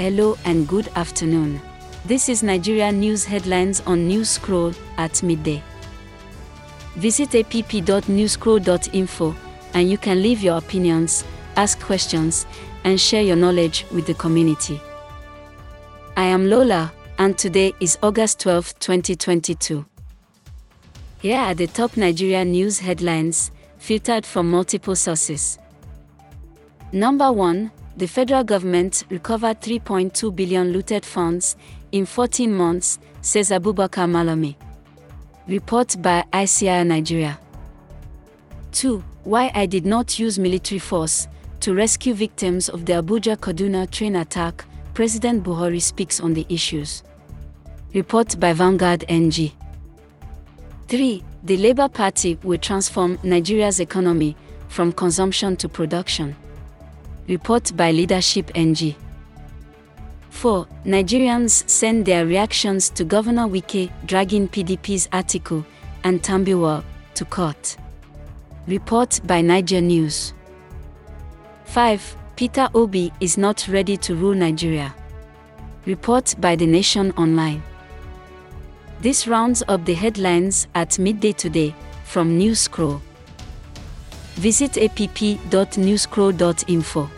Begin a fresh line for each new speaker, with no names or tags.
Hello and good afternoon. This is Nigeria news headlines on News Scroll at midday. Visit app.newscroll.info and you can leave your opinions, ask questions, and share your knowledge with the community. I am Lola, and today is August 12, 2022. Here are the top Nigeria news headlines, filtered from multiple sources. Number 1 The federal government recovered 3.2 billion looted funds in 14 months, says Abubakar Malami. Report by ICIR Nigeria. 2. Why I did not use military force to rescue victims of the Abuja Kaduna train attack, President Buhari speaks on the issues. Report by Vanguard NG. 3. The Labour Party will transform Nigeria's economy from consumption to production. Report by Leadership NG. 4. Nigerians send their reactions to Governor Wike dragging PDP's Atiku and Tambuwal to court. Report by Naija News. 5. Peter Obi is not ready to rule Nigeria. Report by The Nation Online. This rounds up the headlines at midday today from News Scroll. Visit app.newscroll.info.